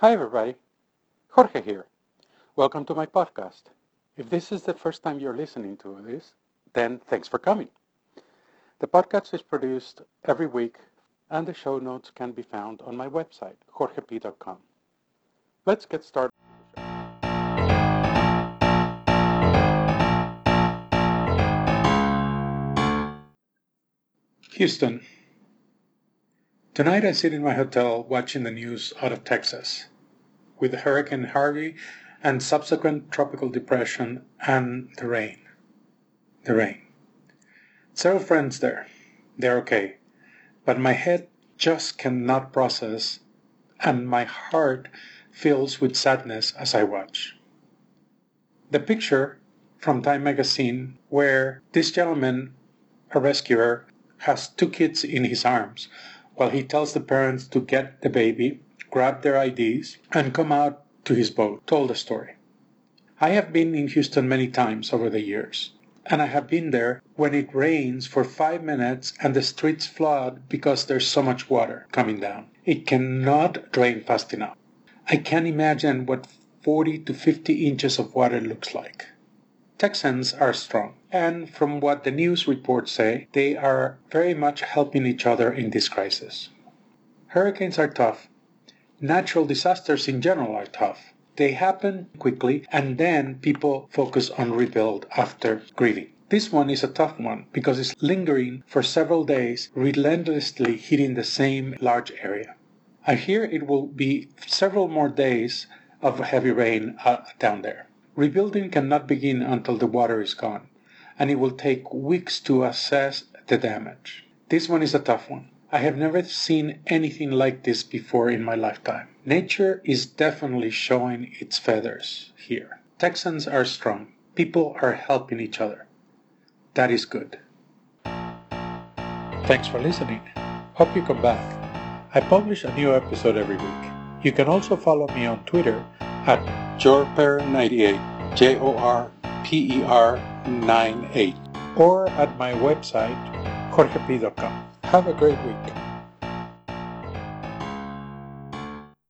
Hi, everybody. Jorge here. Welcome to my podcast. If this is the first time you're listening to this, then thanks for coming. The podcast is produced every week, and the show notes can be found on my website, jorgep.com. Let's get started. Houston. Tonight I sit in my hotel watching the news out of Texas with Hurricane Harvey and subsequent tropical depression and the rain. The rain. Several friends there. They're okay. But my head just cannot process and my heart fills with sadness as I watch. The picture from Time magazine where this gentleman, a rescuer, has two kids in his arms while he tells the parents to get the baby grab their IDs, and come out to his boat, told the story. I have been in Houston many times over the years, and I have been there when it rains for five minutes and the streets flood because there's so much water coming down. It cannot drain fast enough. I can't imagine what 40 to 50 inches of water looks like. Texans are strong, and from what the news reports say, they are very much helping each other in this crisis. Hurricanes are tough, Natural disasters in general are tough. They happen quickly and then people focus on rebuild after grieving. This one is a tough one because it's lingering for several days, relentlessly hitting the same large area. I hear it will be several more days of heavy rain uh, down there. Rebuilding cannot begin until the water is gone, and it will take weeks to assess the damage. This one is a tough one. I have never seen anything like this before in my lifetime. Nature is definitely showing its feathers here. Texans are strong. People are helping each other. That is good. Thanks for listening. Hope you come back. I publish a new episode every week. You can also follow me on Twitter at jorper98, J O R P E R 98, or at my website, jorgep.com. Have a great week.